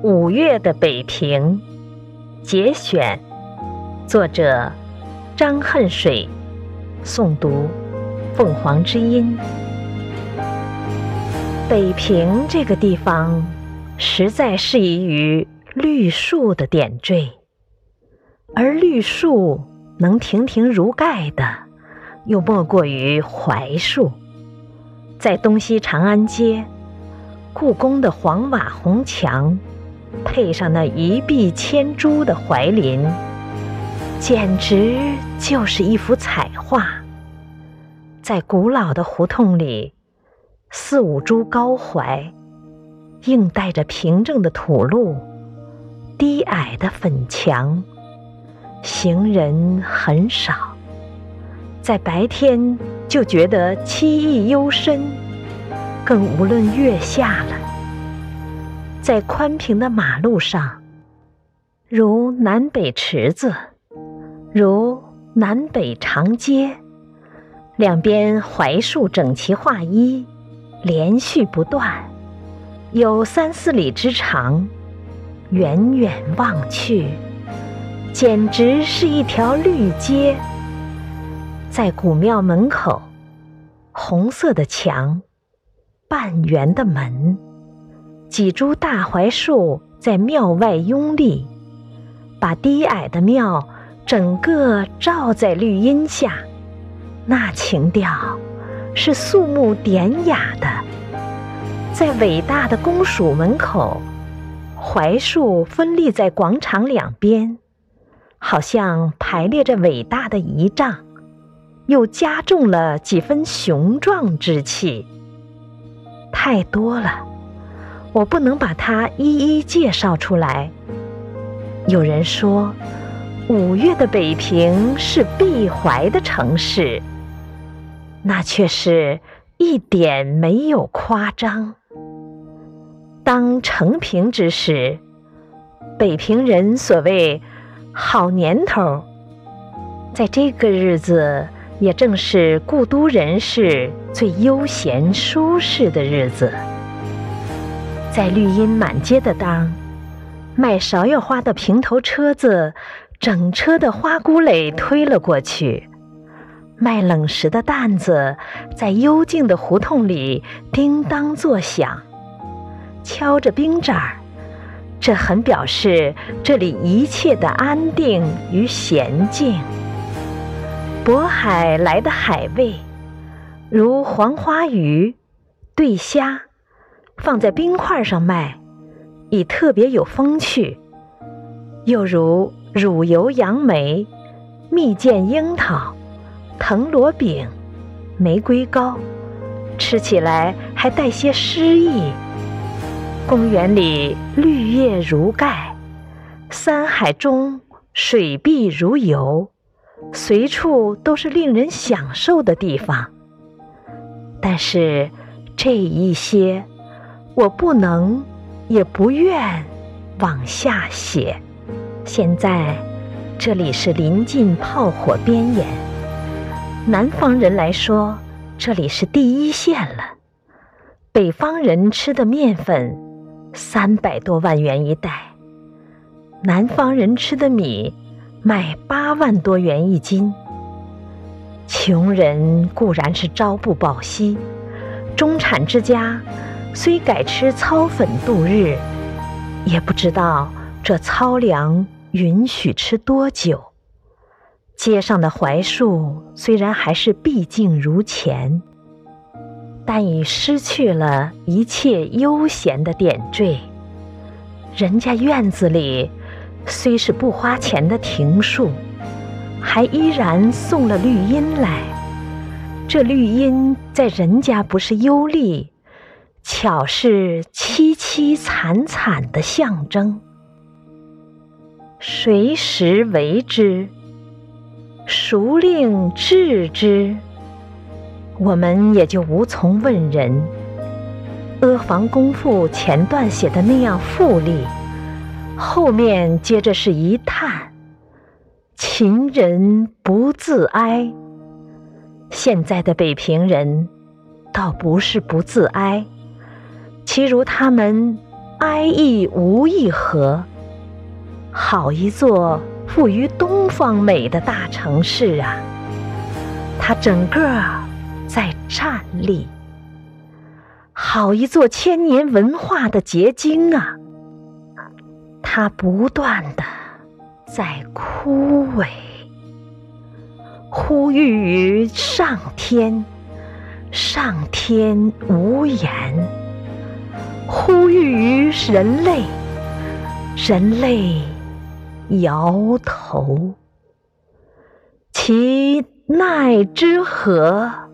五月的北平节选，作者张恨水，诵读凤凰之音。北平这个地方，实在适宜于绿树的点缀，而绿树能亭亭如盖的，又莫过于槐树。在东西长安街，故宫的黄瓦红墙。配上那一碧千株的槐林，简直就是一幅彩画。在古老的胡同里，四五株高槐，映带着平整的土路，低矮的粉墙，行人很少。在白天就觉得凄意幽深，更无论月下了。在宽平的马路上，如南北池子，如南北长街，两边槐树整齐划一，连续不断，有三四里之长。远远望去，简直是一条绿街。在古庙门口，红色的墙，半圆的门。几株大槐树在庙外拥立，把低矮的庙整个罩在绿荫下，那情调是肃穆典雅的。在伟大的公署门口，槐树分立在广场两边，好像排列着伟大的仪仗，又加重了几分雄壮之气。太多了。我不能把它一一介绍出来。有人说，五月的北平是闭怀的城市，那却是一点没有夸张。当成平之时，北平人所谓好年头，在这个日子，也正是故都人士最悠闲舒适的日子。在绿荫满街的当，卖芍药花的平头车子，整车的花骨蕾推了过去；卖冷食的担子，在幽静的胡同里叮当作响，敲着冰盏儿。这很表示这里一切的安定与娴静。渤海来的海味，如黄花鱼、对虾。放在冰块上卖，已特别有风趣。又如乳油杨梅、蜜饯樱桃、藤萝饼、玫瑰糕，吃起来还带些诗意。公园里绿叶如盖，山海中水碧如油，随处都是令人享受的地方。但是这一些。我不能，也不愿往下写。现在这里是临近炮火边沿，南方人来说，这里是第一线了。北方人吃的面粉三百多万元一袋，南方人吃的米卖八万多元一斤。穷人固然是朝不保夕，中产之家。虽改吃糙粉度日，也不知道这糙粮允许吃多久。街上的槐树虽然还是碧净如前，但已失去了一切悠闲的点缀。人家院子里虽是不花钱的庭树，还依然送了绿荫来。这绿荫在人家不是幽丽。巧是凄凄惨惨的象征，谁识为之？孰令治之？我们也就无从问人。阿房宫赋前段写的那样富丽，后面接着是一叹：秦人不自哀。现在的北平人，倒不是不自哀。其如他们哀亦无一合。好一座富于东方美的大城市啊！它整个在站立。好一座千年文化的结晶啊！它不断的在枯萎。呼吁于上天，上天无言；呼吁于人类，人类摇头。其奈之何？